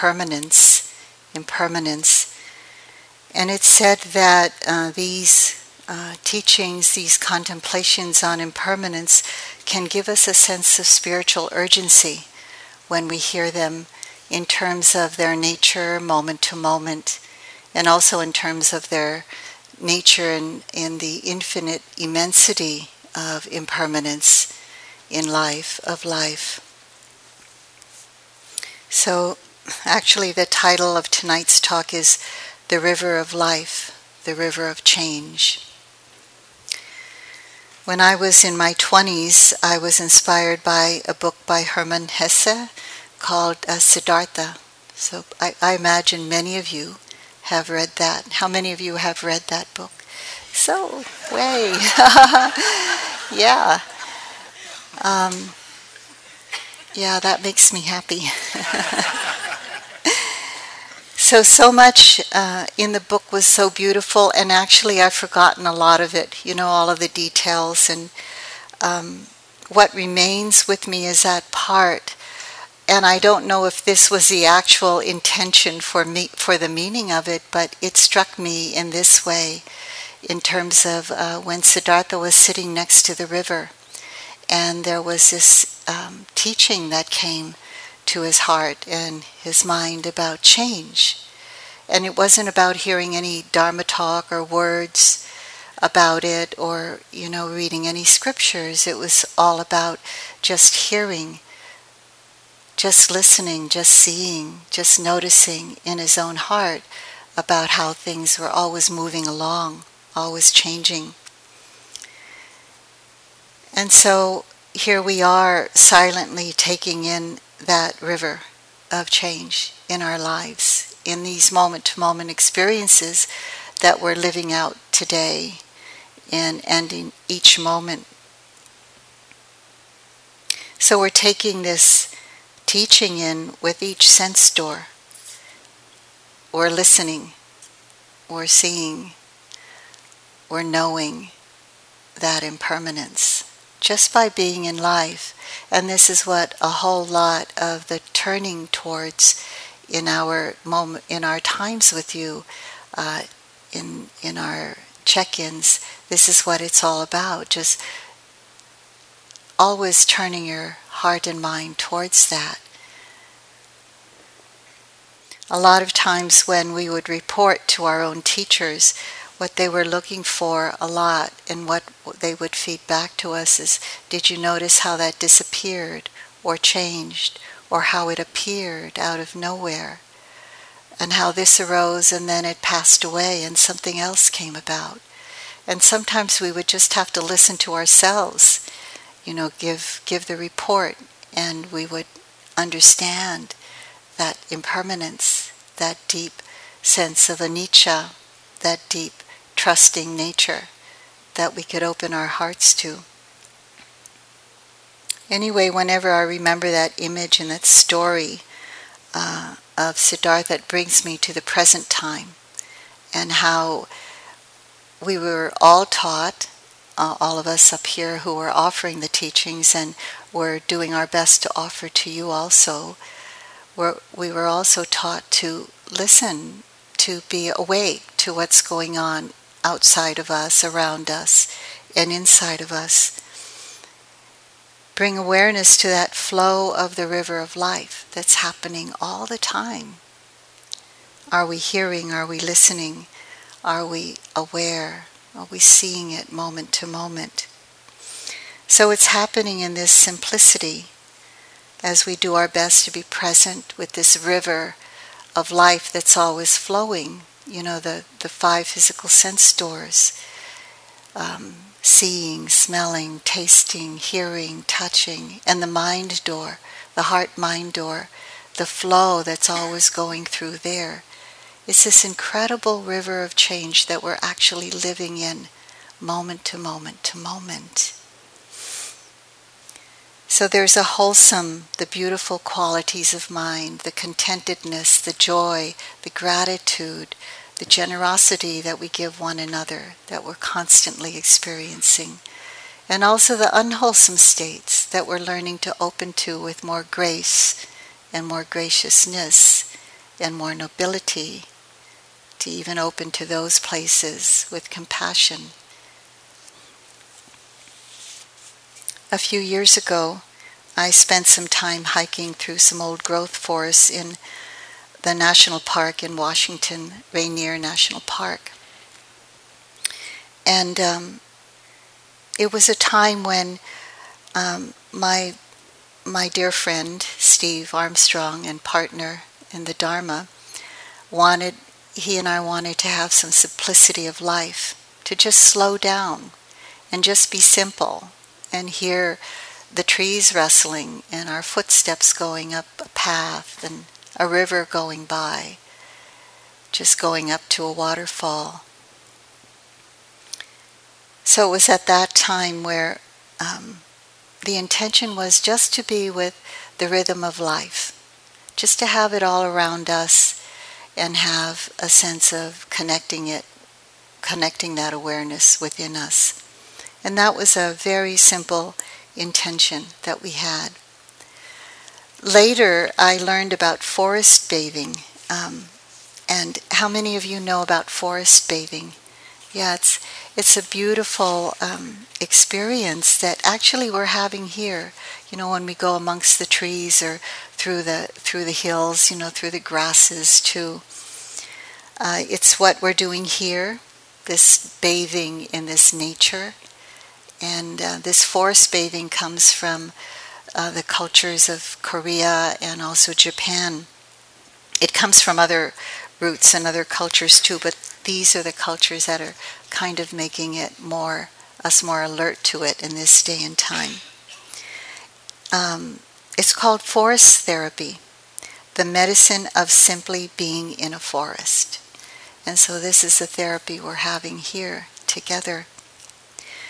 impermanence, impermanence. And it said that uh, these uh, teachings, these contemplations on impermanence, can give us a sense of spiritual urgency when we hear them in terms of their nature, moment to moment, and also in terms of their nature and in the infinite immensity of impermanence in life, of life. So, actually, the title of tonight's talk is The River of Life, the River of Change. When I was in my 20s, I was inspired by a book by Hermann Hesse called uh, Siddhartha. So I, I, imagine many of you have read that. How many of you have read that book? So, way. yeah. Um, yeah, that makes me happy. So, so much uh, in the book was so beautiful, and actually, I've forgotten a lot of it, you know, all of the details. And um, what remains with me is that part. And I don't know if this was the actual intention for me, for the meaning of it, but it struck me in this way, in terms of uh, when Siddhartha was sitting next to the river, and there was this um, teaching that came to his heart and his mind about change. And it wasn't about hearing any Dharma talk or words about it or, you know, reading any scriptures. It was all about just hearing, just listening, just seeing, just noticing in his own heart about how things were always moving along, always changing. And so here we are silently taking in that river of change in our lives, in these moment to moment experiences that we're living out today and ending each moment. So we're taking this teaching in with each sense door. We're listening, we're seeing, we're knowing that impermanence just by being in life. And this is what a whole lot of the turning towards in our moment, in our times with you, uh, in in our check-ins. This is what it's all about. Just always turning your heart and mind towards that. A lot of times when we would report to our own teachers, what they were looking for a lot and what they would feed back to us is did you notice how that disappeared or changed or how it appeared out of nowhere? And how this arose and then it passed away and something else came about. And sometimes we would just have to listen to ourselves you know give give the report and we would understand that impermanence that deep sense of anicca that deep trusting nature that we could open our hearts to. Anyway, whenever I remember that image and that story uh, of Siddhartha, it brings me to the present time and how we were all taught, uh, all of us up here who are offering the teachings, and we're doing our best to offer to you also. We're, we were also taught to listen, to be awake to what's going on outside of us, around us, and inside of us. Bring awareness to that flow of the river of life that's happening all the time. Are we hearing? Are we listening? Are we aware? Are we seeing it moment to moment? So it's happening in this simplicity as we do our best to be present with this river of life that's always flowing you know, the, the five physical sense doors um, seeing, smelling, tasting, hearing, touching, and the mind door, the heart mind door, the flow that's always going through there. It's this incredible river of change that we're actually living in moment to moment to moment. So there's a wholesome, the beautiful qualities of mind, the contentedness, the joy, the gratitude, the generosity that we give one another, that we're constantly experiencing, and also the unwholesome states that we're learning to open to with more grace and more graciousness and more nobility, to even open to those places with compassion. A few years ago, I spent some time hiking through some old growth forests in the national park in Washington, Rainier National Park. And um, it was a time when um, my my dear friend Steve Armstrong and partner in the Dharma wanted he and I wanted to have some simplicity of life, to just slow down and just be simple and hear the trees rustling and our footsteps going up a path and a river going by, just going up to a waterfall. So it was at that time where um, the intention was just to be with the rhythm of life, just to have it all around us and have a sense of connecting it, connecting that awareness within us. And that was a very simple intention that we had. Later, I learned about forest bathing. Um, and how many of you know about forest bathing? Yeah, it's it's a beautiful um, experience that actually we're having here. You know, when we go amongst the trees or through the through the hills, you know, through the grasses too. Uh, it's what we're doing here, this bathing in this nature, and uh, this forest bathing comes from uh, the cultures of Korea and also Japan. It comes from other roots and other cultures too, but these are the cultures that are kind of making it more us more alert to it in this day and time. Um, it's called forest therapy, the medicine of simply being in a forest. And so this is the therapy we're having here together.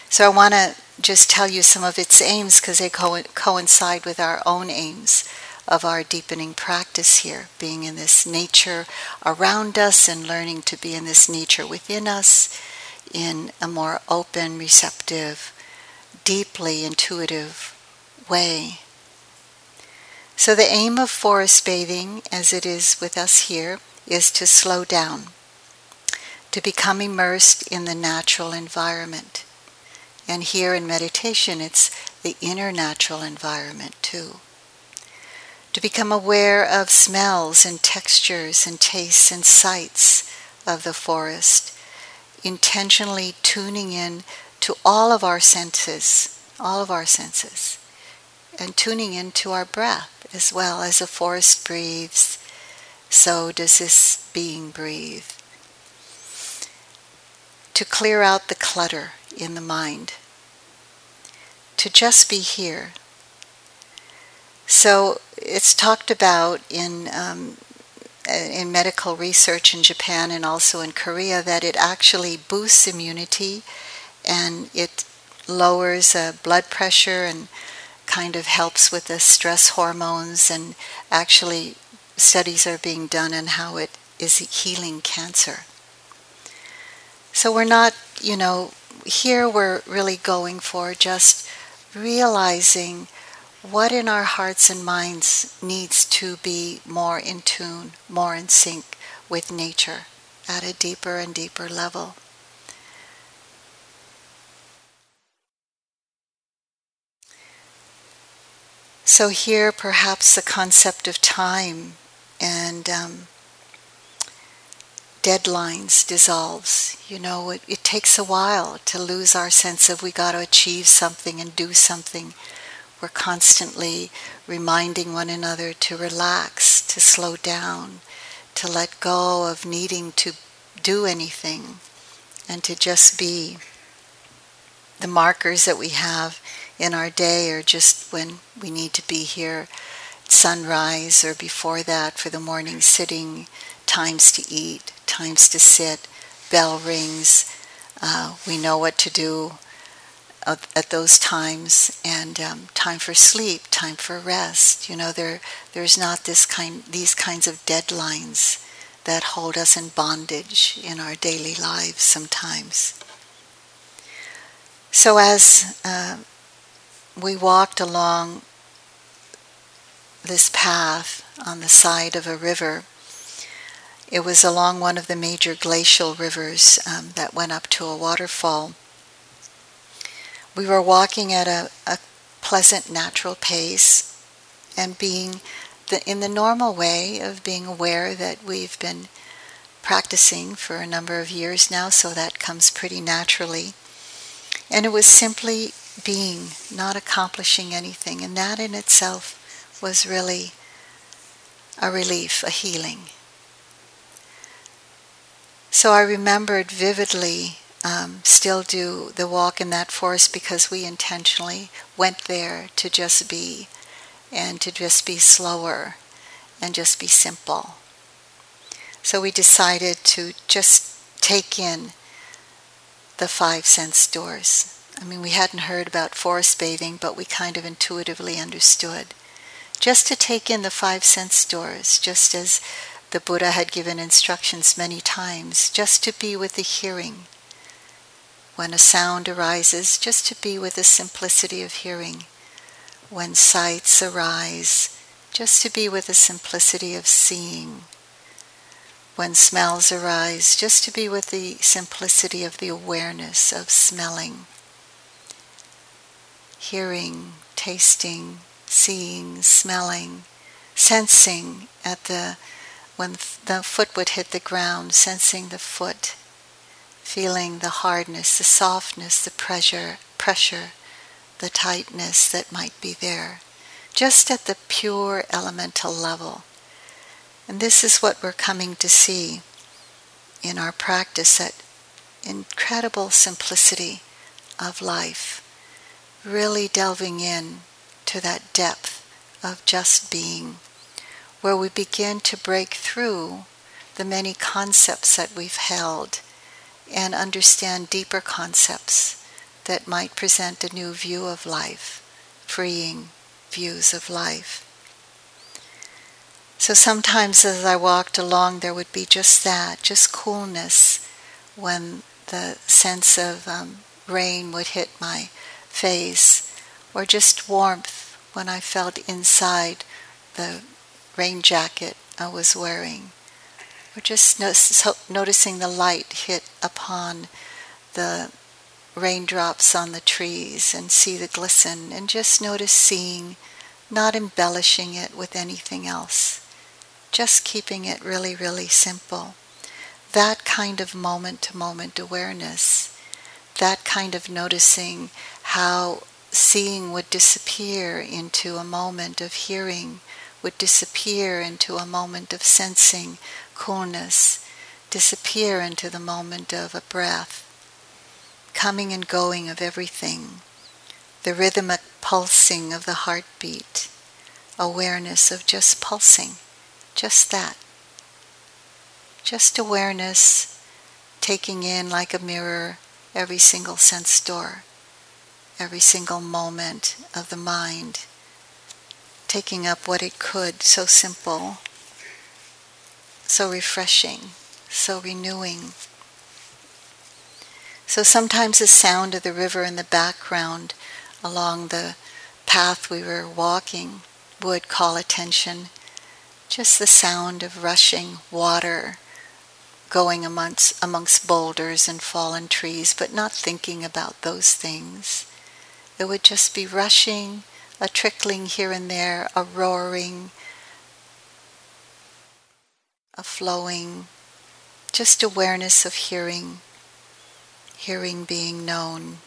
So I want to just tell you some of its aims because they co- coincide with our own aims of our deepening practice here, being in this nature around us and learning to be in this nature within us in a more open, receptive, deeply intuitive way. So, the aim of forest bathing, as it is with us here, is to slow down, to become immersed in the natural environment. And here in meditation, it's the inner natural environment too to become aware of smells and textures and tastes and sights of the forest, intentionally tuning in to all of our senses, all of our senses, and tuning into our breath as well as a forest breathes, so does this being breathe. To clear out the clutter in the mind, to just be here so it's talked about in um, in medical research in Japan and also in Korea that it actually boosts immunity and it lowers uh, blood pressure and kind of helps with the stress hormones and actually studies are being done on how it is healing cancer. So we're not, you know, here we're really going for just realizing what in our hearts and minds needs to be more in tune, more in sync with nature at a deeper and deeper level. So, here perhaps the concept of time and um, deadlines dissolves. You know, it, it takes a while to lose our sense of we got to achieve something and do something we're constantly reminding one another to relax, to slow down, to let go of needing to do anything, and to just be. The markers that we have in our day are just when we need to be here sunrise or before that for the morning sitting, times to eat, times to sit, bell rings. Uh, we know what to do at those times and um, time for sleep time for rest you know there there's not this kind these kinds of deadlines that hold us in bondage in our daily lives sometimes so as uh, we walked along this path on the side of a river It was along one of the major glacial rivers um, that went up to a waterfall. We were walking at a, a pleasant natural pace and being the, in the normal way of being aware that we've been practicing for a number of years now, so that comes pretty naturally. And it was simply being, not accomplishing anything. And that in itself was really a relief, a healing. So I remembered vividly, um, still do the walk in that forest because we intentionally went there to just be and to just be slower and just be simple. So we decided to just take in the five sense doors. I mean, we hadn't heard about forest bathing, but we kind of intuitively understood. Just to take in the five sense doors, just as the Buddha had given instructions many times, just to be with the hearing. When a sound arises, just to be with the simplicity of hearing. When sights arise, just to be with the simplicity of seeing when smells arise, just to be with the simplicity of the awareness of smelling, hearing, tasting, seeing, smelling, sensing at the when the foot would hit the ground, sensing the foot, feeling the hardness, the softness, the pressure, pressure, the tightness that might be there, just at the pure elemental level. And this is what we're coming to see in our practice that incredible simplicity of life, really delving in to that depth of just being, where we begin to break through the many concepts that we've held and understand deeper concepts that might present a new view of life, freeing views of life. So sometimes as I walked along, there would be just that, just coolness when the sense of um, rain would hit my face, or just warmth when I felt inside the rain jacket I was wearing, or just noticing the light hit upon the raindrops on the trees and see the glisten, and just notice seeing, not embellishing it with anything else just keeping it really, really simple. That kind of moment to moment awareness, that kind of noticing how seeing would disappear into a moment of hearing, would disappear into a moment of sensing coolness, disappear into the moment of a breath, coming and going of everything, the rhythmic pulsing of the heartbeat, awareness of just pulsing. Just that. Just awareness, taking in like a mirror every single sense door, every single moment of the mind, taking up what it could, so simple, so refreshing, so renewing. So sometimes the sound of the river in the background along the path we were walking would call attention just the sound of rushing water going amongst, amongst boulders and fallen trees, but not thinking about those things. It would just be rushing, a trickling here and there, a roaring, a flowing, just awareness of hearing, hearing being known.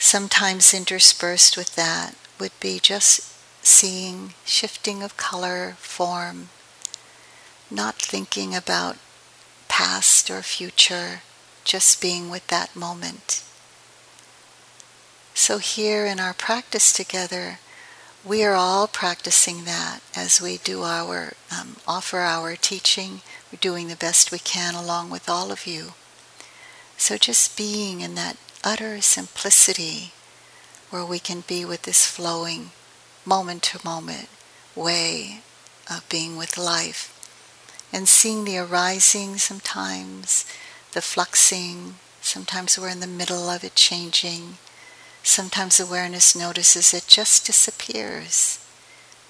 Sometimes interspersed with that would be just seeing shifting of color, form, not thinking about past or future, just being with that moment. So, here in our practice together, we are all practicing that as we do our um, offer our teaching. We're doing the best we can along with all of you. So, just being in that utter simplicity where we can be with this flowing moment to moment way of being with life and seeing the arising sometimes, the fluxing, sometimes we're in the middle of it changing, sometimes awareness notices it just disappears,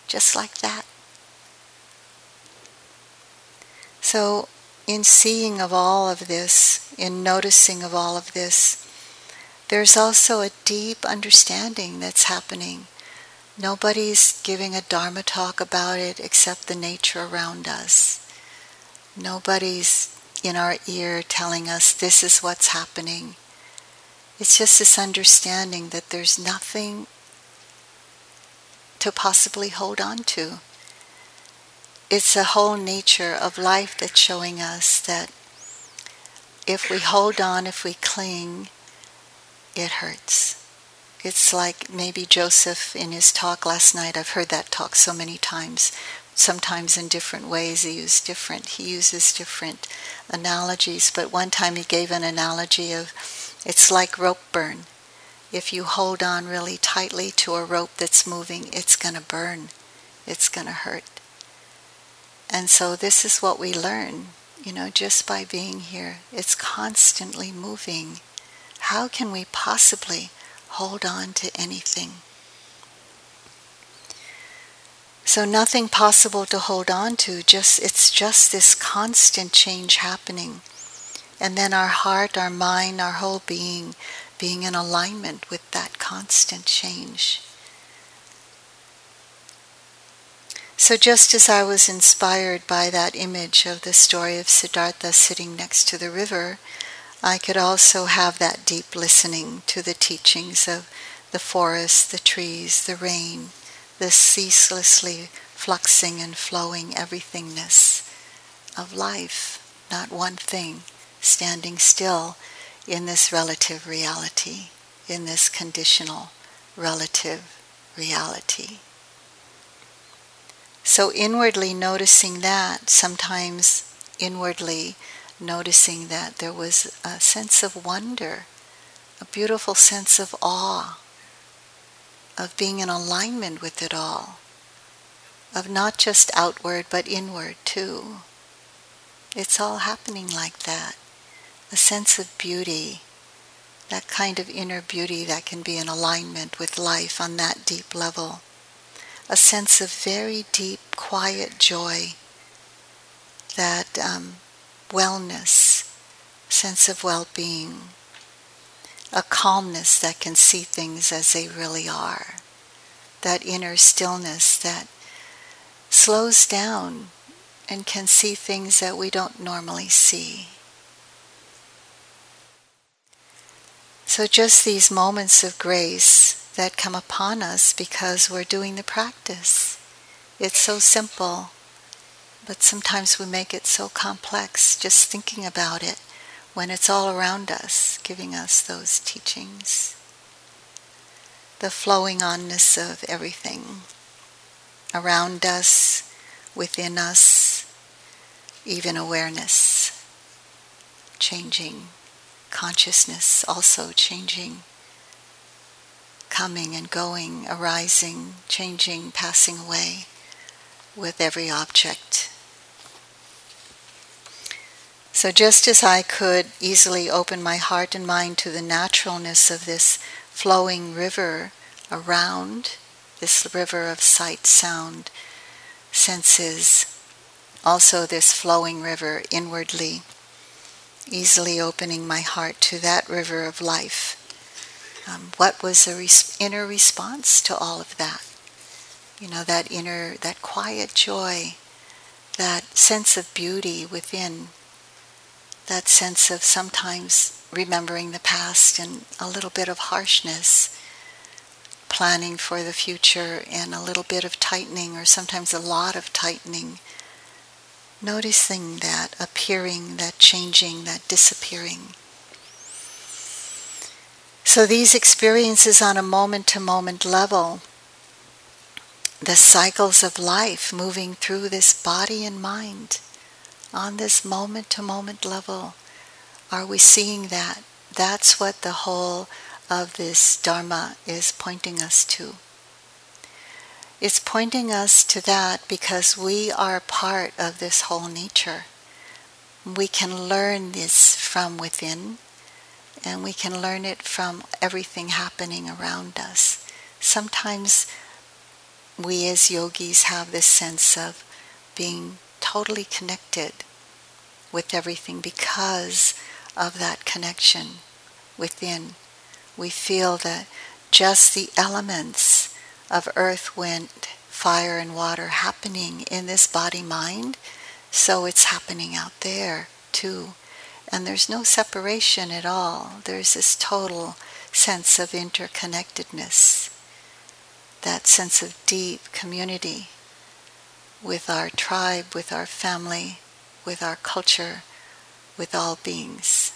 just like that. So, in seeing of all of this, in noticing of all of this, there's also a deep understanding that's happening. Nobody's giving a Dharma talk about it except the nature around us. Nobody's in our ear telling us this is what's happening. It's just this understanding that there's nothing to possibly hold on to. It's the whole nature of life that's showing us that if we hold on, if we cling, it hurts. It's like maybe Joseph in his talk last night, I've heard that talk so many times, sometimes in different ways. He uses different he uses different analogies, but one time he gave an analogy of it's like rope burn. If you hold on really tightly to a rope that's moving, it's going to burn. It's going to hurt. And so this is what we learn, you know, just by being here. It's constantly moving. How can we possibly hold on to anything? So nothing possible to hold on to, just it's just this constant change happening. And then our heart, our mind, our whole being being in alignment with that constant change. So, just as I was inspired by that image of the story of Siddhartha sitting next to the river, I could also have that deep listening to the teachings of the forest, the trees, the rain, the ceaselessly fluxing and flowing everythingness of life, not one thing, standing still in this relative reality, in this conditional relative reality. So, inwardly noticing that, sometimes inwardly noticing that there was a sense of wonder, a beautiful sense of awe of being in alignment with it all, of not just outward but inward too. It's all happening like that. A sense of beauty, that kind of inner beauty that can be in alignment with life on that deep level. A sense of very deep, quiet joy, that um, wellness, sense of well being a calmness that can see things as they really are, that inner stillness that slows down and can see things that we don't normally see. So, just these moments of grace that come upon us because we're doing the practice. It's so simple, but sometimes we make it so complex just thinking about it when it's all around us, giving us those teachings. The flowing onness of everything around us, within us, even awareness changing, consciousness also changing, coming and going, arising, changing, passing away with every object. So, just as I could easily open my heart and mind to the naturalness of this flowing river around, this river of sight, sound, senses, also this flowing river inwardly, easily opening my heart to that river of life. Um, what was the res- inner response to all of that? You know, that inner, that quiet joy, that sense of beauty within that sense of sometimes remembering the past and a little bit of harshness, planning for the future, and a little bit of tightening, or sometimes a lot of tightening. Noticing that appearing, that changing, that disappearing. So these experiences on a moment to moment level, the cycles of life moving through this body and mind, on this moment to moment level? Are we seeing that? That's what the whole of this Dharma is pointing us to. It's pointing us to that because we are part of this whole nature. We can learn this from within, and we can learn it from everything happening around us. Sometimes we as yogis have this sense of being totally connected with everything because of that connection within. We feel that just the elements of earth, wind, fire, and water happening in this body mind, so it's happening out there too. And there's no separation at all. There's this total sense of interconnectedness, that sense of deep community with our tribe, with our family, with our culture, with all beings.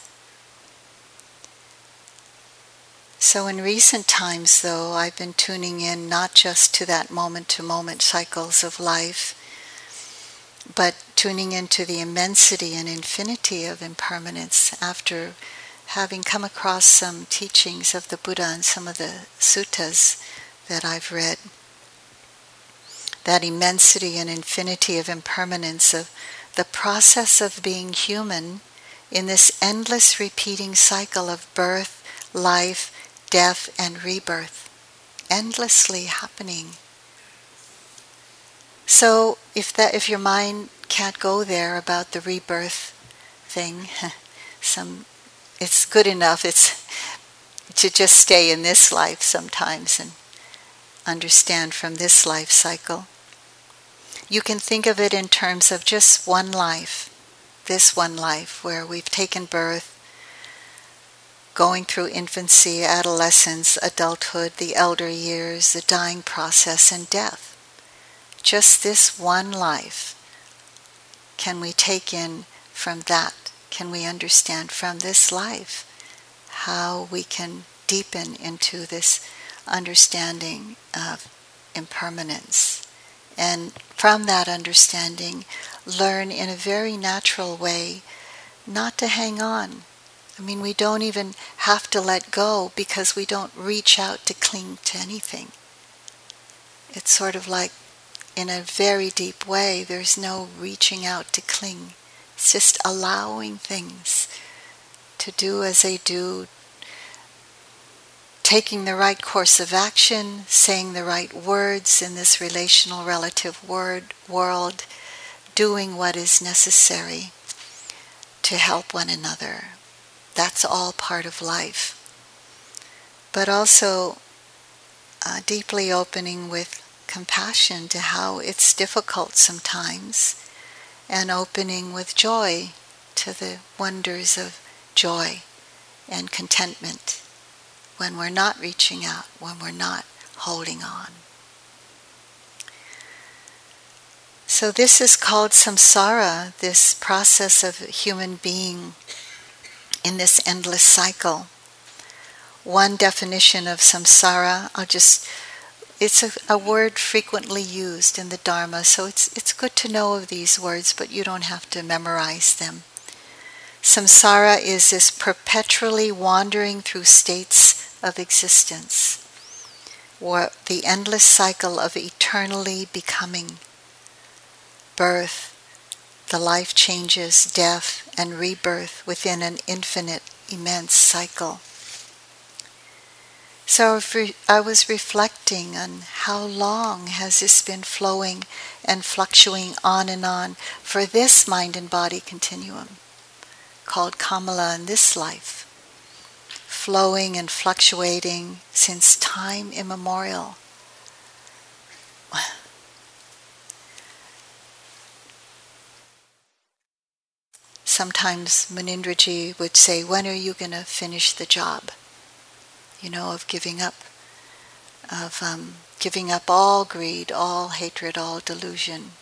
So, in recent times, though, I've been tuning in not just to that moment to moment cycles of life, but tuning into the immensity and infinity of impermanence after having come across some teachings of the Buddha and some of the suttas that I've read. That immensity and infinity of impermanence, of the process of being human in this endless repeating cycle of birth, life, death and rebirth endlessly happening. So if that if your mind can't go there about the rebirth thing, some it's good enough it's to just stay in this life sometimes and understand from this life cycle. You can think of it in terms of just one life, this one life where we've taken birth, going through infancy, adolescence, adulthood, the elder years, the dying process, and death. Just this one life can we take in from that? Can we understand from this life how we can deepen into this understanding of impermanence? And from that understanding, learn in a very natural way not to hang on I mean, we don't even have to let go because we don't reach out to cling to anything. It's sort of like, in a very deep way, there's no reaching out to cling. It's just allowing things to do as they do, taking the right course of action, saying the right words in this relational relative word world, doing what is necessary to help one another that's all part of life. But also uh, deeply opening with compassion to how it's difficult sometimes, and opening with joy to the wonders of joy and contentment when we're not reaching out, when we're not holding on. So, this is called samsara, this process of human being in this endless cycle. One definition of samsara, I'll just, it's a, a, word frequently used in the Dharma, so it's, it's good to know of these words, but you don't have to memorize them. Samsara is this perpetually wandering through states of existence, or the endless cycle of eternally becoming, birth, the life changes, death, and rebirth within an infinite, immense cycle. So I was reflecting on how long has this been flowing and fluctuating on and on for this mind and body continuum called Kamala in this life, flowing and fluctuating since time immemorial. Sometimes Munindraji would say, When are you going to finish the job? You know, of giving up, of um, giving up all greed, all hatred, all delusion.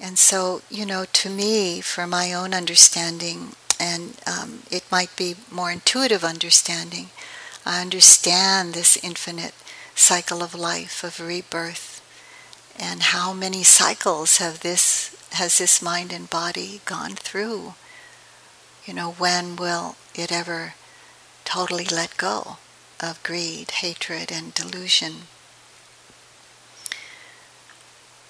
And so, you know, to me, for my own understanding, and um, it might be more intuitive understanding, I understand this infinite cycle of life, of rebirth, and how many cycles have this has this mind and body gone through? You know, when will it ever totally let go of greed, hatred, and delusion?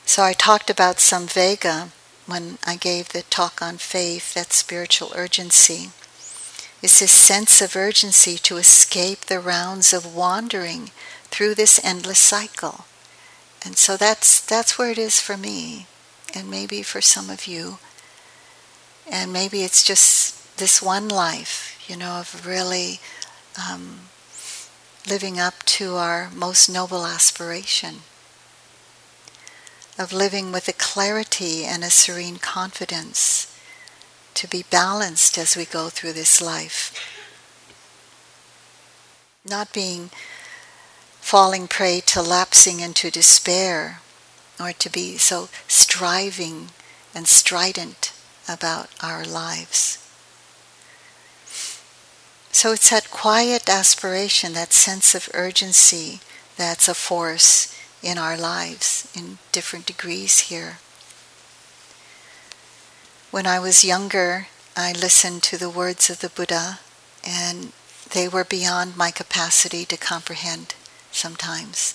So I talked about some samvega when I gave the talk on faith, that spiritual urgency. Is this sense of urgency to escape the rounds of wandering through this endless cycle. And so that's that's where it is for me and maybe for some of you And maybe it's just this one life, you know, of really um, living up to our most noble aspiration, of living with a clarity and a serene confidence to be balanced as we go through this life. Not being falling prey to lapsing into despair or to be so striving and strident about our lives. So it's that quiet aspiration, that sense of urgency that's a force in our lives in different degrees here. When I was younger, I listened to the words of the Buddha, and they were beyond my capacity to comprehend sometimes.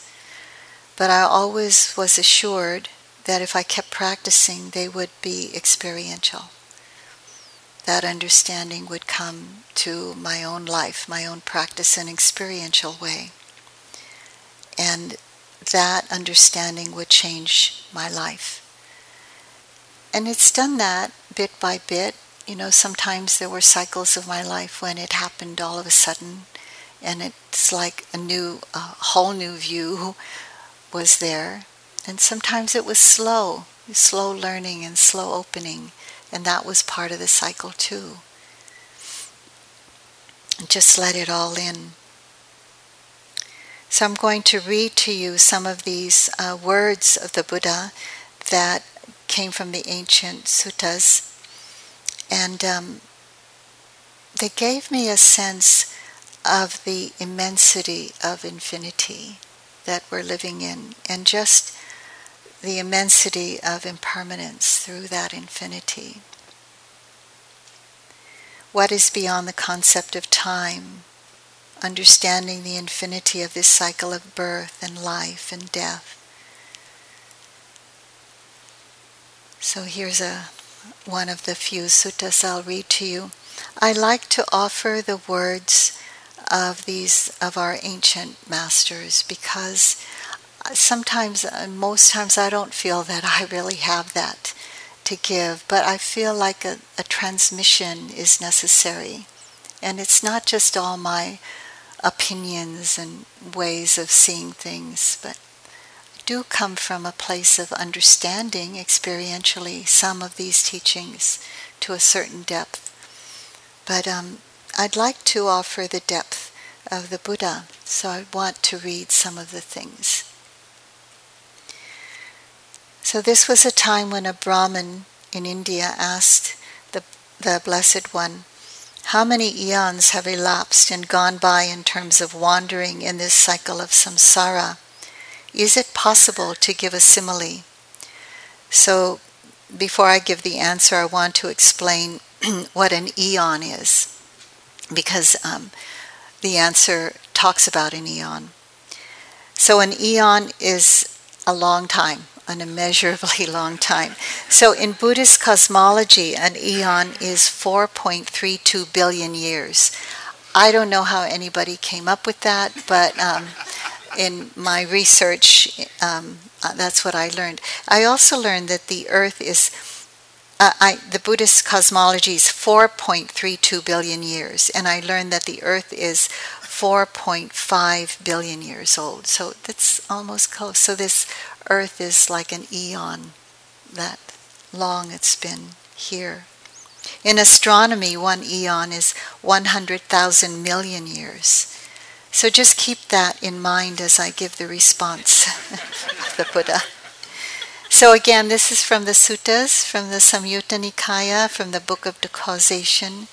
But I always was assured that if I kept practicing, they would be experiential. That understanding would come to my own life, my own practice in experiential way. And that understanding would change my life. And it's done that bit by bit. You know, sometimes there were cycles of my life when it happened all of a sudden, and it's like a new, a whole new view was there. And sometimes it was slow, slow learning and slow opening, and that was part of the cycle too. Just let it all in. So I'm going to read to you some of these uh, words of the Buddha that came from the ancient suttas. And um, they gave me a sense of the immensity of infinity that we're living in and just the immensity of impermanence through that infinity. What is beyond the concept of time, understanding the infinity of this cycle of birth and life and death. So here's a one of the few suttas I'll read to you. I like to offer the words of these of our ancient masters because sometimes most times I don't feel that I really have that to give, but I feel like a, a transmission is necessary. And it's not just all my opinions and ways of seeing things, but I do come from a place of understanding experientially some of these teachings to a certain depth. But um, I'd like to offer the depth of the Buddha, so I want to read some of the things. So, this was a time when a Brahmin in India asked the, the Blessed One, How many eons have elapsed and gone by in terms of wandering in this cycle of samsara? Is it possible to give a simile? So, before I give the answer, I want to explain what an eon is because um, the answer talks about an eon. So, an eon is a long time, an immeasurably long time. So, in Buddhist cosmology, an eon is 4.32 billion years. I don't know how anybody came up with that, but um, in my research, um, uh, that's what I learned. I also learned that the Earth is uh, I, the Buddhist cosmology is 4.32 billion years, and I learned that the Earth is 4.5 billion years old. So that's almost close. So this Earth is like an eon, that long it's been here. In astronomy, one eon is 100,000 million years. So just keep that in mind as I give the response of the Buddha. So again, this is from the suttas, from the Samyutta Nikaya, from the Book of the Causation,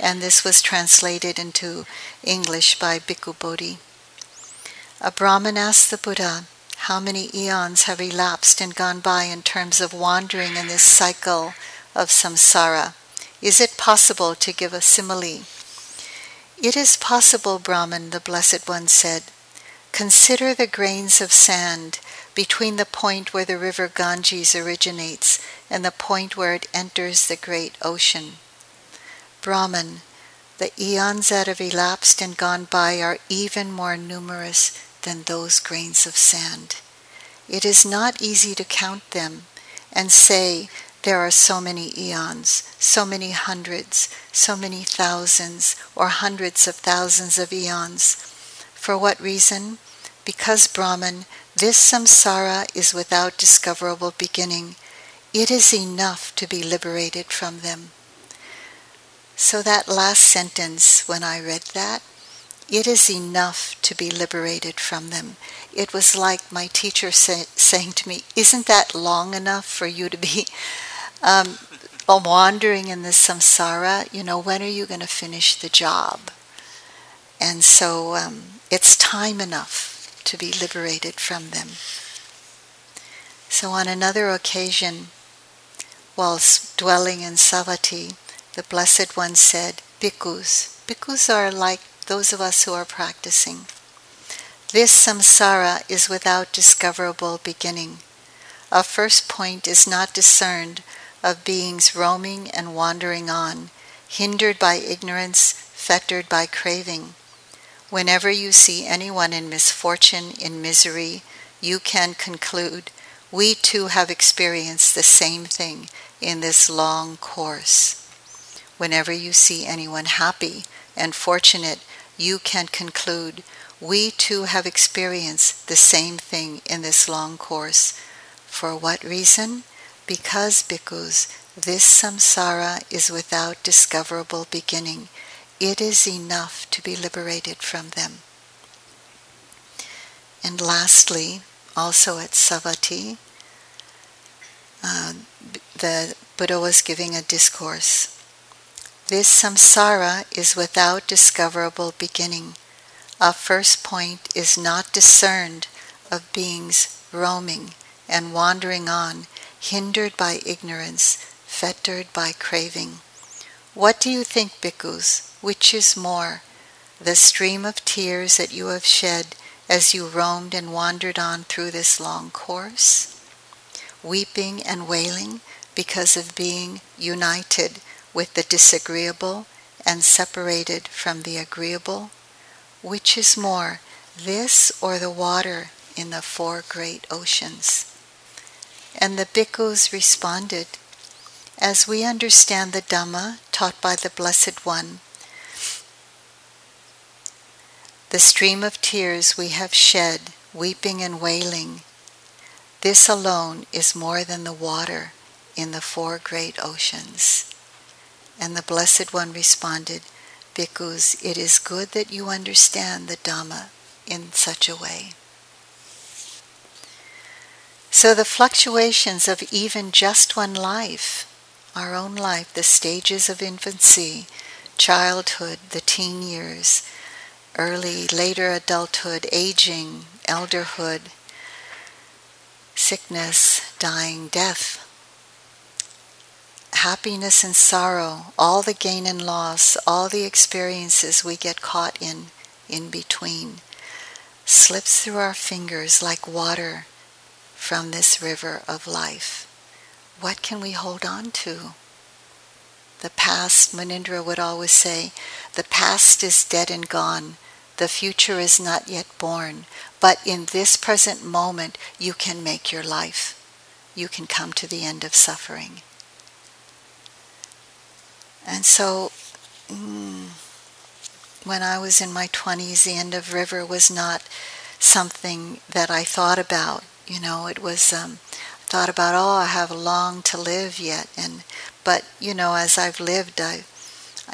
and this was translated into English by Bhikkhu Bodhi. A Brahmin asked the Buddha, how many eons have elapsed and gone by in terms of wandering in this cycle of samsara? Is it possible to give a simile? It is possible, Brahman, the Blessed One said. Consider the grains of sand between the point where the river Ganges originates and the point where it enters the great ocean. Brahman, the eons that have elapsed and gone by are even more numerous than those grains of sand. It is not easy to count them and say there are so many eons, so many hundreds, so many thousands, or hundreds of thousands of eons. For what reason? Because Brahman, this samsara is without discoverable beginning. It is enough to be liberated from them. So, that last sentence, when I read that, it is enough to be liberated from them. It was like my teacher say, saying to me, Isn't that long enough for you to be um, wandering in the samsara? You know, when are you going to finish the job? And so um, it's time enough to be liberated from them. So, on another occasion, whilst dwelling in Savatthi, the Blessed One said, Bhikkhus. Bhikkhus are like those of us who are practicing. This samsara is without discoverable beginning. A first point is not discerned of beings roaming and wandering on, hindered by ignorance, fettered by craving. Whenever you see anyone in misfortune, in misery, you can conclude, we too have experienced the same thing in this long course. Whenever you see anyone happy and fortunate, you can conclude, we too have experienced the same thing in this long course. For what reason? Because, bhikkhus, this samsara is without discoverable beginning. It is enough to be liberated from them. And lastly, also at Savatthi, uh, the Buddha was giving a discourse. This samsara is without discoverable beginning. A first point is not discerned of beings roaming and wandering on, hindered by ignorance, fettered by craving. What do you think, bhikkhus? Which is more, the stream of tears that you have shed as you roamed and wandered on through this long course? Weeping and wailing because of being united with the disagreeable and separated from the agreeable? Which is more, this or the water in the four great oceans? And the bhikkhus responded, As we understand the Dhamma taught by the Blessed One, the stream of tears we have shed, weeping and wailing, this alone is more than the water in the four great oceans. And the Blessed One responded, Bhikkhus, it is good that you understand the Dhamma in such a way. So the fluctuations of even just one life, our own life, the stages of infancy, childhood, the teen years, early, later adulthood, aging, elderhood, sickness, dying, death, happiness and sorrow, all the gain and loss, all the experiences we get caught in in between, slips through our fingers like water from this river of life. What can we hold on to? The past, Munindra would always say, the past is dead and gone. The future is not yet born. But in this present moment, you can make your life. You can come to the end of suffering. And so, mm, when I was in my 20s, the end of river was not something that I thought about. You know, it was um, thought about, oh, I have long to live yet, and but you know, as I've lived, I,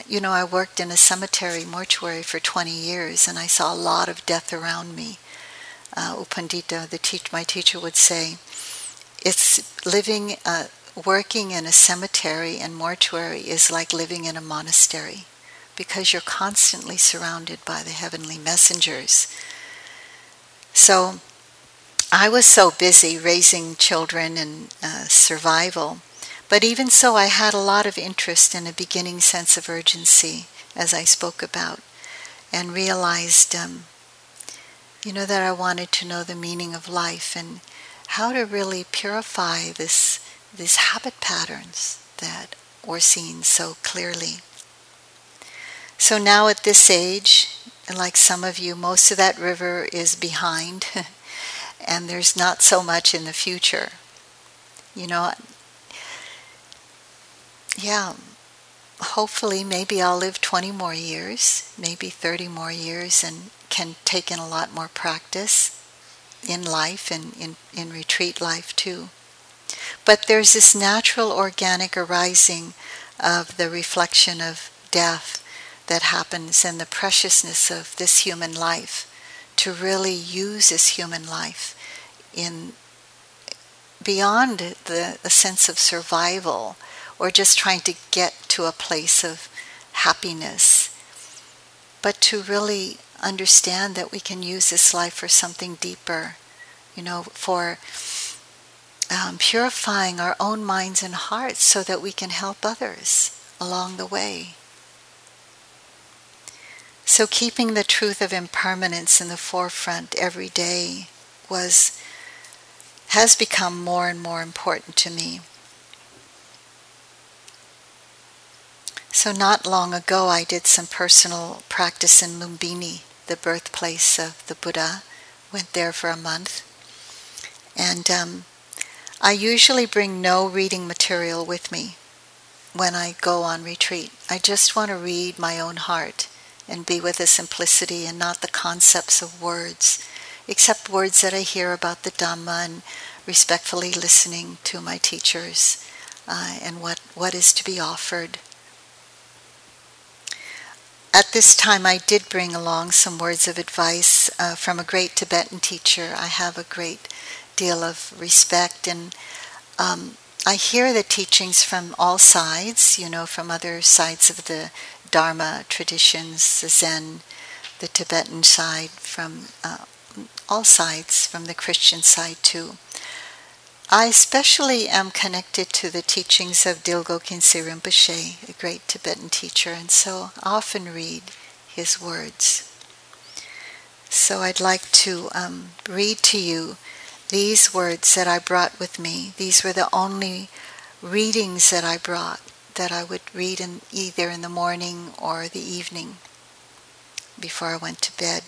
you know, I worked in a cemetery mortuary for 20 years, and I saw a lot of death around me. Uh, U Pandita, the teach, my teacher would say, it's living. Uh, working in a cemetery and mortuary is like living in a monastery because you're constantly surrounded by the heavenly messengers. So I was so busy raising children and uh, survival, but even so, I had a lot of interest and a beginning sense of urgency, as I spoke about, and realized, um, you know, that I wanted to know the meaning of life and how to really purify this these habit patterns that were seen so clearly. So now at this age, and like some of you, most of that river is behind, and there's not so much in the future. You know, yeah, hopefully maybe I'll live 20 more years, maybe 30 more years, and can take in a lot more practice in life and in, in retreat life too. But there's this natural organic arising of the reflection of death that happens and the preciousness of this human life to really use this human life in beyond the, the sense of survival or just trying to get to a place of happiness, but to really understand that we can use this life for something deeper, you know, for um, purifying our own minds and hearts so that we can help others along the way. So, keeping the truth of impermanence in the forefront every day was has become more and more important to me. So, not long ago, I did some personal practice in Lumbini, the birthplace of the Buddha. Went there for a month. And um, I usually bring no reading material with me when I go on retreat. I just want to read my own heart and be with the simplicity and not the concepts of words, except words that I hear about the Dhamma and respectfully listening to my teachers uh, and what, what is to be offered. At this time, I did bring along some words of advice uh, from a great Tibetan teacher. I have a great deal of respect, and um, I hear the teachings from all sides, you know, from other sides of the Dharma traditions, the Zen, the Tibetan side, from uh, all sides, from the Christian side too. I especially am connected to the teachings of Dilgo Khyentse Rinpoche, a great Tibetan teacher, and so I often read his words. So I'd like to um, read to you these words that I brought with me. These were the only readings that I brought that I would read in either in the morning or the evening before I went to bed.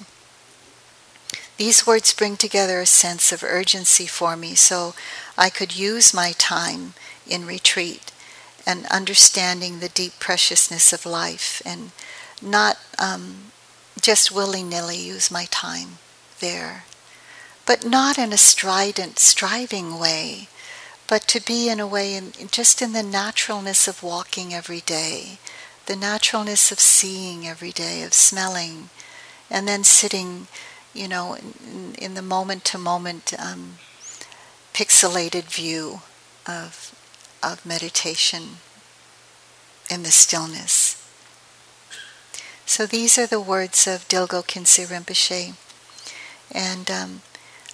These words bring together a sense of urgency for me so I could use my time in retreat and understanding the deep preciousness of life and not um, just willy nilly use my time there. But not in a strident, striving way, but to be in a way in, just in the naturalness of walking every day, the naturalness of seeing every day, of smelling, and then sitting you know, in, in the moment to moment pixelated view of, of meditation in the stillness. So these are the words of Dilgo Khyentse Rinpoche. And um,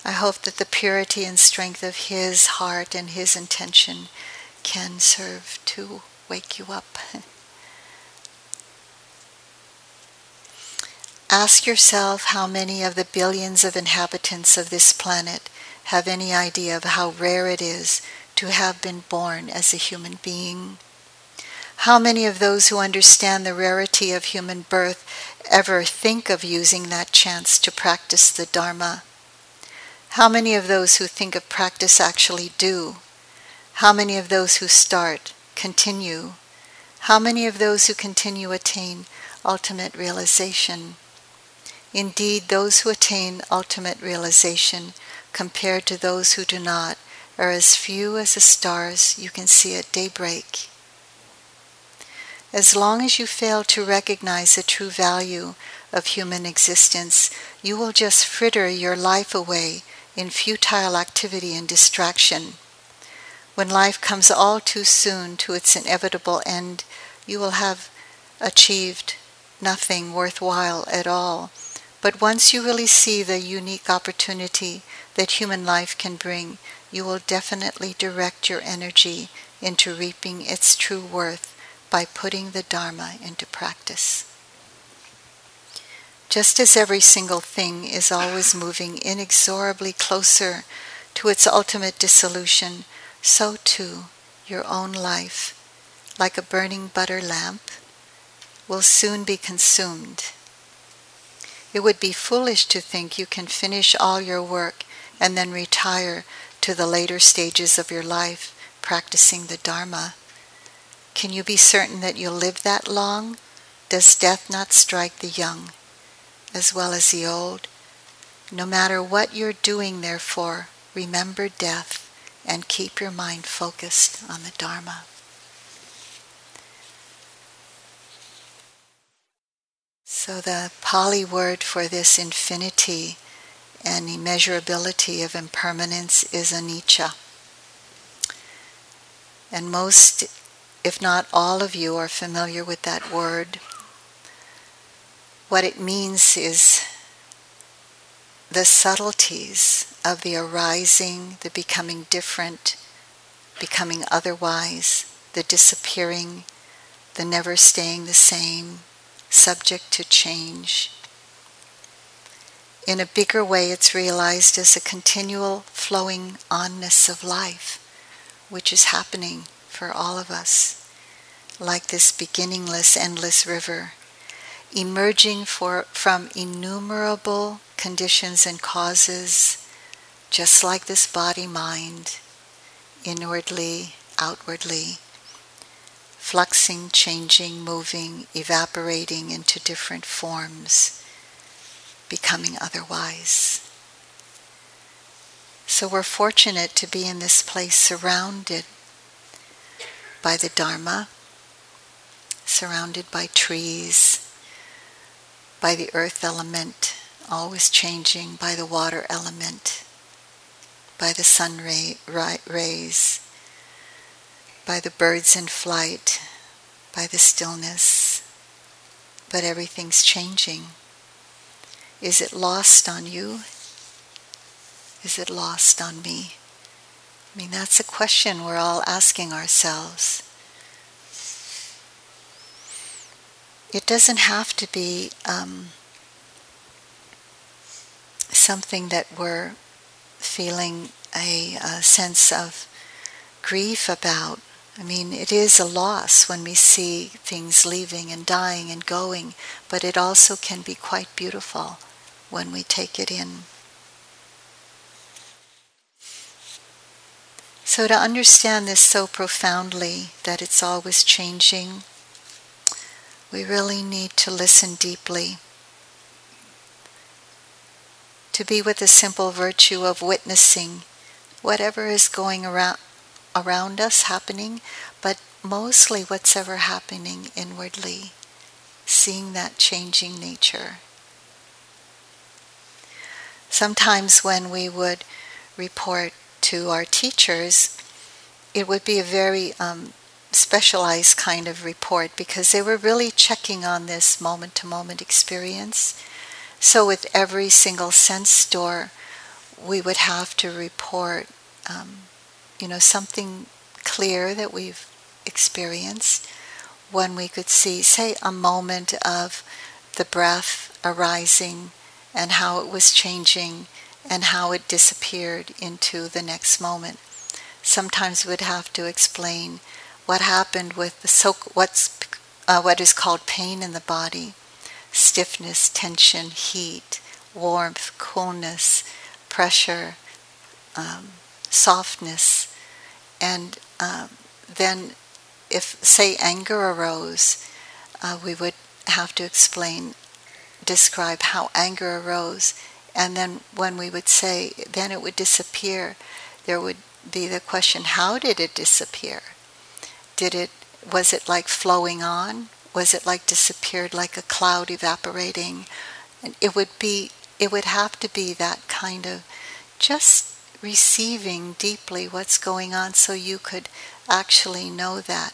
I hope that the purity and strength of his heart and his intention can serve to wake you up. Ask yourself how many of the billions of inhabitants of this planet have any idea of how rare it is to have been born as a human being. How many of those who understand the rarity of human birth ever think of using that chance to practice the Dharma? How many of those who think of practice actually do? How many of those who start continue? How many of those who continue attain ultimate realization? Indeed, those who attain ultimate realization compared to those who do not are as few as the stars you can see at daybreak. As long as you fail to recognize the true value of human existence, you will just fritter your life away in futile activity and distraction. When life comes all too soon to its inevitable end, you will have achieved nothing worthwhile at all but once you really see the unique opportunity that human life can bring, you will definitely direct your energy into reaping its true worth by putting the Dharma into practice. Just as every single thing is always moving inexorably closer to its ultimate dissolution, so too your own life, like a burning butter lamp, will soon be consumed it would be foolish to think you can finish all your work and then retire to the later stages of your life practicing the Dharma. Can you be certain that you'll live that long? Does death not strike the young as well as the old? No matter what you're doing, therefore, remember death and keep your mind focused on the Dharma. So, the Pali word for this infinity and immeasurability of impermanence is anicca. And most, if not all of you, are familiar with that word. What it means is the subtleties of the arising, the becoming different, becoming otherwise, the disappearing, the never staying the same, subject to change. In a bigger way, it's realized as a continual flowing onness of life, which is happening for all of us, like this beginningless, endless river, emerging for, from innumerable conditions and causes, just like this body mind, inwardly, outwardly, fluxing, changing, moving, evaporating into different forms, becoming otherwise. So we're fortunate to be in this place surrounded by the Dharma, surrounded by trees, by the earth element, always changing by the water element, by the sun ray, rays, by the birds in flight, by the stillness. But everything's changing. Is it lost on you? Is it lost on me? I mean, that's a question we're all asking ourselves. It doesn't have to be um, something that we're feeling a, a sense of grief about. I mean, it is a loss when we see things leaving and dying and going, but it also can be quite beautiful when we take it in. So, to understand this so profoundly, that it's always changing, we really need to listen deeply to be with the simple virtue of witnessing whatever is going around, around us happening, but mostly what's ever happening inwardly, seeing that changing nature. Sometimes when we would report to our teachers, it would be a very um, specialized kind of report because they were really checking on this moment to moment experience so, with every single sense door, we would have to report, um, you know, something clear that we've experienced. When we could see, say, a moment of the breath arising and how it was changing and how it disappeared into the next moment. Sometimes we'd have to explain what happened with the so what's uh, what is called pain in the body stiffness, tension, heat, warmth, coolness, pressure, um, softness. And um, then, if, say, anger arose, uh, we would have to explain, describe how anger arose. And then, when we would say, then it would disappear, there would be the question, how did it disappear? Did it, was it like flowing on? was it like disappeared like a cloud evaporating and it would be it would have to be that kind of just receiving deeply what's going on so you could actually know that.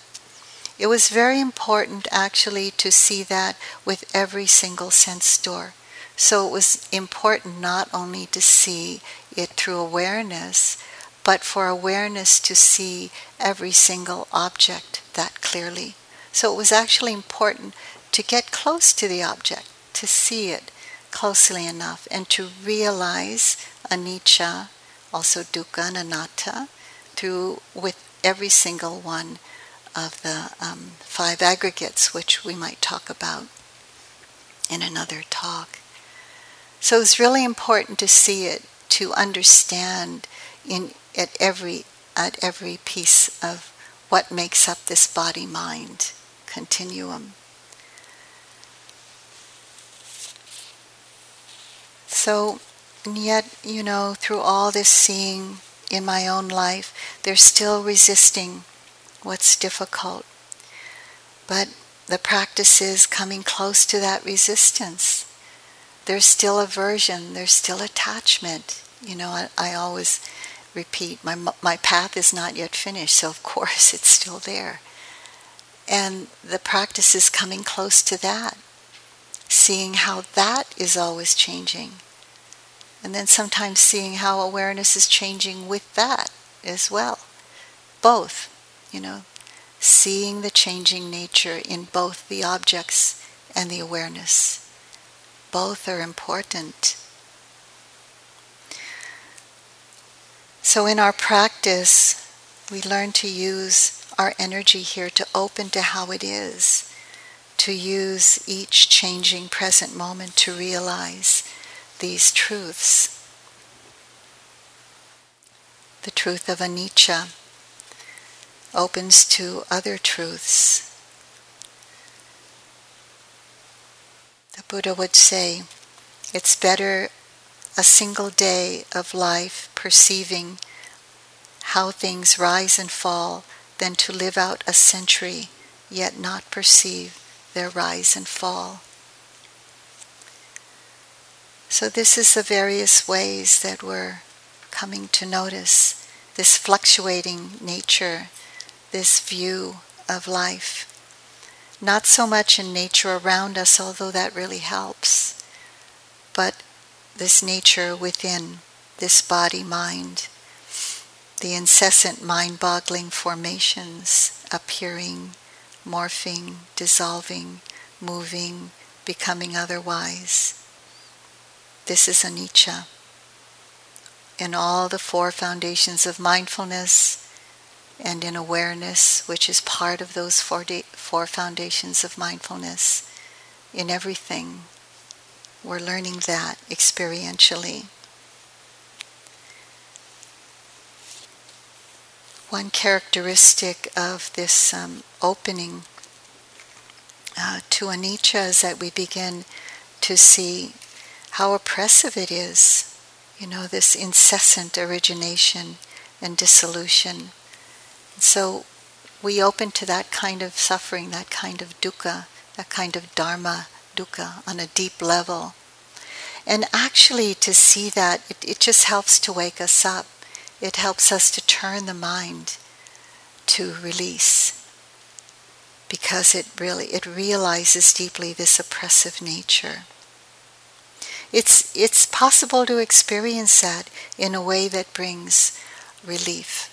It was very important actually to see that with every single sense door. So it was important not only to see it through awareness but for awareness to see every single object that clearly. So it was actually important to get close to the object, to see it closely enough, and to realize anicca, also dukkha through with every single one of the um, five aggregates, which we might talk about in another talk. So it's really important to see it, to understand in at every at every piece of what makes up this body mind continuum. So, and yet, you know, through all this seeing in my own life, they're still resisting what's difficult. But the practice is coming close to that resistance. There's still aversion, there's still attachment. You know, I, I always repeat, my, my path is not yet finished, so of course it's still there. And the practice is coming close to that, seeing how that is always changing and then sometimes seeing how awareness is changing with that as well. Both, you know, seeing the changing nature in both the objects and the awareness. Both are important. So, in our practice, we learn to use our energy here to open to how it is, to use each changing present moment to realize these truths. The truth of anicca opens to other truths. The Buddha would say, it's better a single day of life perceiving how things rise and fall than to live out a century yet not perceive their rise and fall. So, this is the various ways that we're coming to notice this fluctuating nature, this view of life. Not so much in nature around us, although that really helps, but this nature within this body mind, the incessant mind boggling formations appearing, morphing, dissolving, moving, becoming otherwise. This is anicca. In all the four foundations of mindfulness and in awareness, which is part of those four, four foundations of mindfulness, in everything, we're learning that experientially. One characteristic of this um, opening uh, to anicca is that we begin to see how oppressive it is, you know, this incessant origination and dissolution. So we open to that kind of suffering, that kind of dukkha, that kind of dharma dukkha on a deep level. And actually, to see that, it, it just helps to wake us up. It helps us to turn the mind to release because it really it realizes deeply this oppressive nature. It's, it's possible to experience that in a way that brings relief,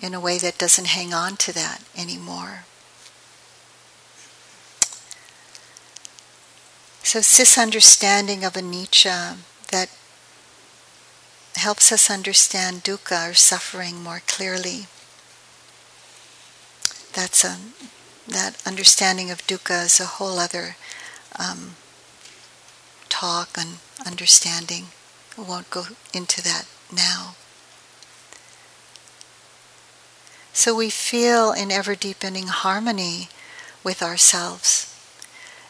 in a way that doesn't hang on to that anymore. So it's this understanding of anicca that helps us understand dukkha or suffering more clearly. That's a that understanding of dukkha is a whole other um, talk and understanding. I won't go into that now. So we feel in ever deepening harmony with ourselves.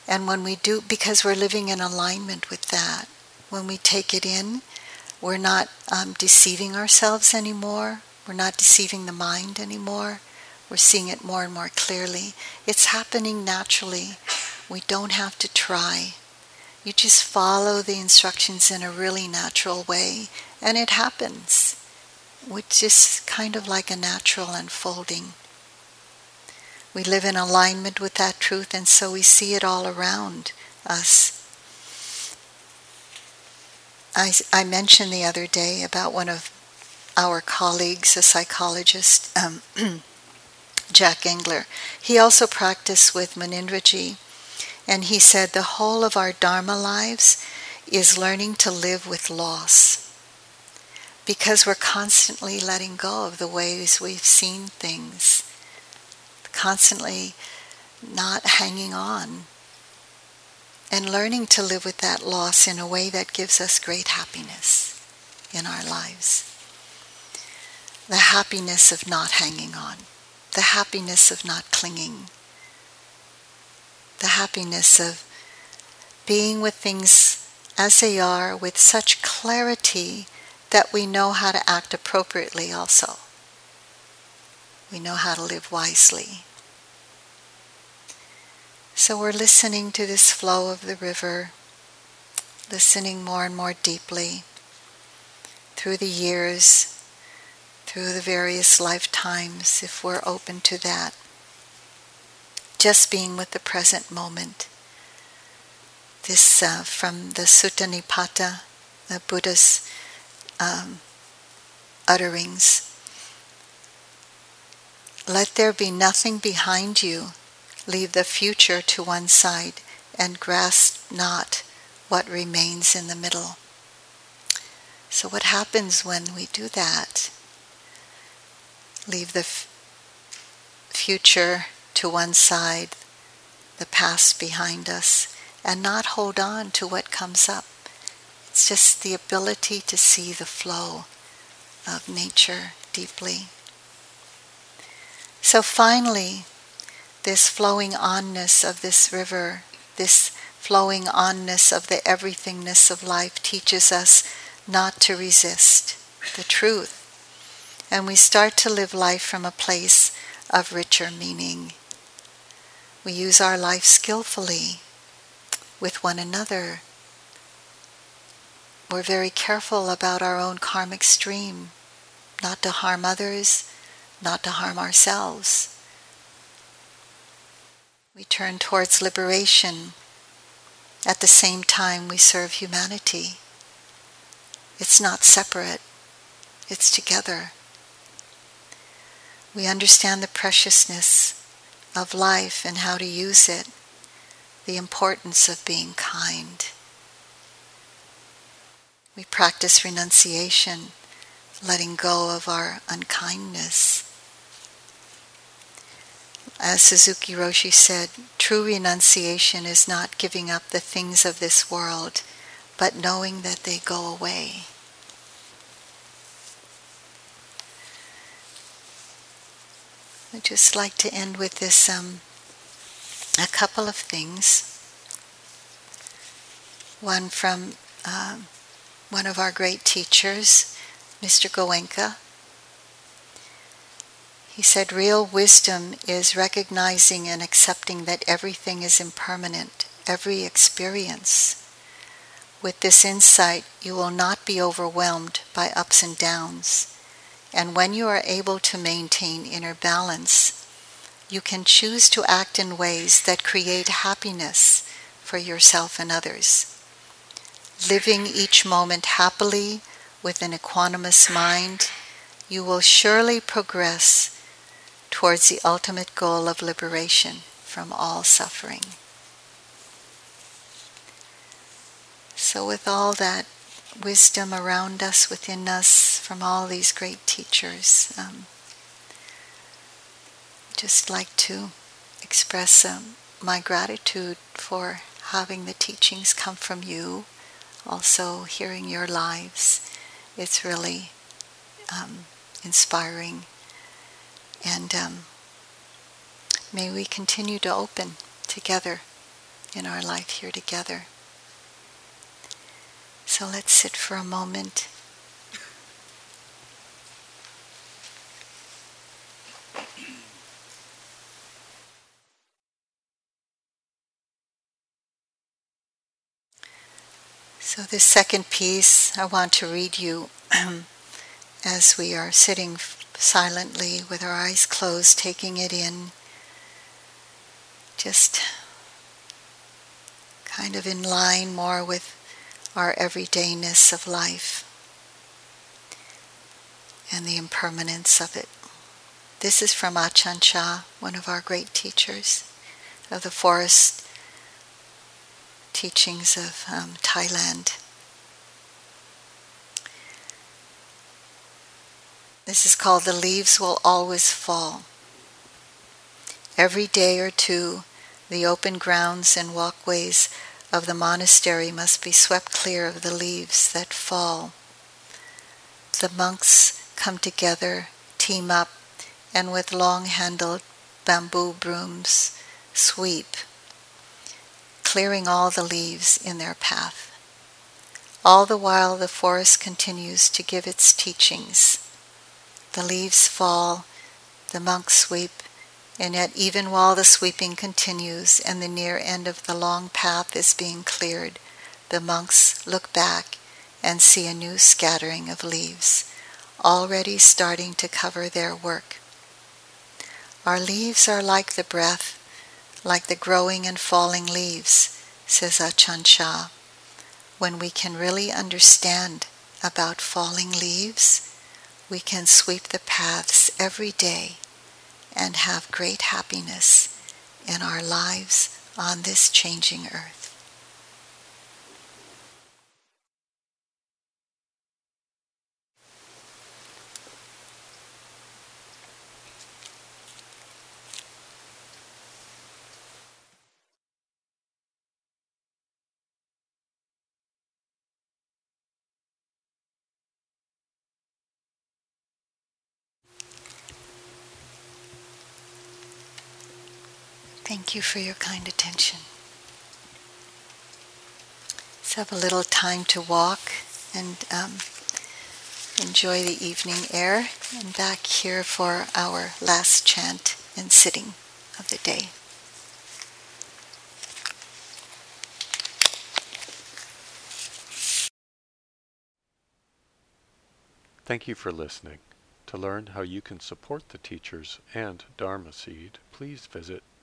And when we do, because we're living in alignment with that, when we take it in, we're not um, deceiving ourselves anymore. We're not deceiving the mind anymore. We're seeing it more and more clearly. It's happening naturally. We don't have to try. You just follow the instructions in a really natural way, and it happens, which is kind of like a natural unfolding. We live in alignment with that truth, and so we see it all around us. I, I mentioned the other day about one of our colleagues, a psychologist, um, Jack Engler. He also practiced with Munindraji and he said the whole of our Dharma lives is learning to live with loss. Because we're constantly letting go of the ways we've seen things, constantly not hanging on, and learning to live with that loss in a way that gives us great happiness in our lives. the happiness of not hanging on, the happiness of not clinging, the happiness of being with things as they are with such clarity that we know how to act appropriately also. We know how to live wisely. So we're listening to this flow of the river, listening more and more deeply through the years, through the various lifetimes, if we're open to that. Just being with the present moment. This uh, from the Sutta Nipata, the Buddha's um, utterings. Let there be nothing behind you. Leave the future to one side and grasp not what remains in the middle. So, what happens when we do that? Leave the f- future to one side, the past behind us, and not hold on to what comes up. It's just the ability to see the flow of nature deeply. So finally, this flowing onness of this river, this flowing onness of the everythingness of life teaches us not to resist the truth. And we start to live life from a place of richer meaning. We use our life skillfully with one another. We're very careful about our own karmic stream, not to harm others, not to harm ourselves. We turn towards liberation. At the same time, we serve humanity. It's not separate, it's together. We understand the preciousness of life and how to use it, the importance of being kind. We practice renunciation, letting go of our unkindness. As Suzuki Roshi said, true renunciation is not giving up the things of this world, but knowing that they go away. I'd just like to end with this um, a couple of things. One from um, one of our great teachers, Mr. Goenka. He said, Real wisdom is recognizing and accepting that everything is impermanent, every experience. With this insight, you will not be overwhelmed by ups and downs. And when you are able to maintain inner balance, you can choose to act in ways that create happiness for yourself and others. Living each moment happily with an equanimous mind, you will surely progress towards the ultimate goal of liberation from all suffering. So, with all that wisdom around us, within us, from all these great teachers, um, just like to express um, my gratitude for having the teachings come from you, also hearing your lives. It's really um, inspiring. And um, may we continue to open together in our life here together. So let's sit for a moment. So, this second piece, I want to read you as we are sitting silently with our eyes closed, taking it in, just kind of in line more with our everydayness of life and the impermanence of it. This is from Ajahn Chah, one of our great teachers of the forest teachings of um, Thailand. This is called The Leaves Will Always Fall. Every day or two, the open grounds and walkways of the monastery must be swept clear of the leaves that fall. The monks come together team up and with long handled bamboo brooms sweep, clearing all the leaves in their path. All the while, the forest continues to give its teachings. The leaves fall, the monks sweep, and yet, even while the sweeping continues and the near end of the long path is being cleared, the monks look back and see a new scattering of leaves, already starting to cover their work. Our leaves are like the breath, like the growing and falling leaves, says Ajahn Chah. When we can really understand about falling leaves, we can sweep the paths every day and have great happiness in our lives on this changing earth. Thank you for your kind attention. Let's have a little time to walk and um, enjoy the evening air and back here for our last chant and sitting of the day. Thank you for listening. To learn how you can support the teachers and Dharma Seed, please visit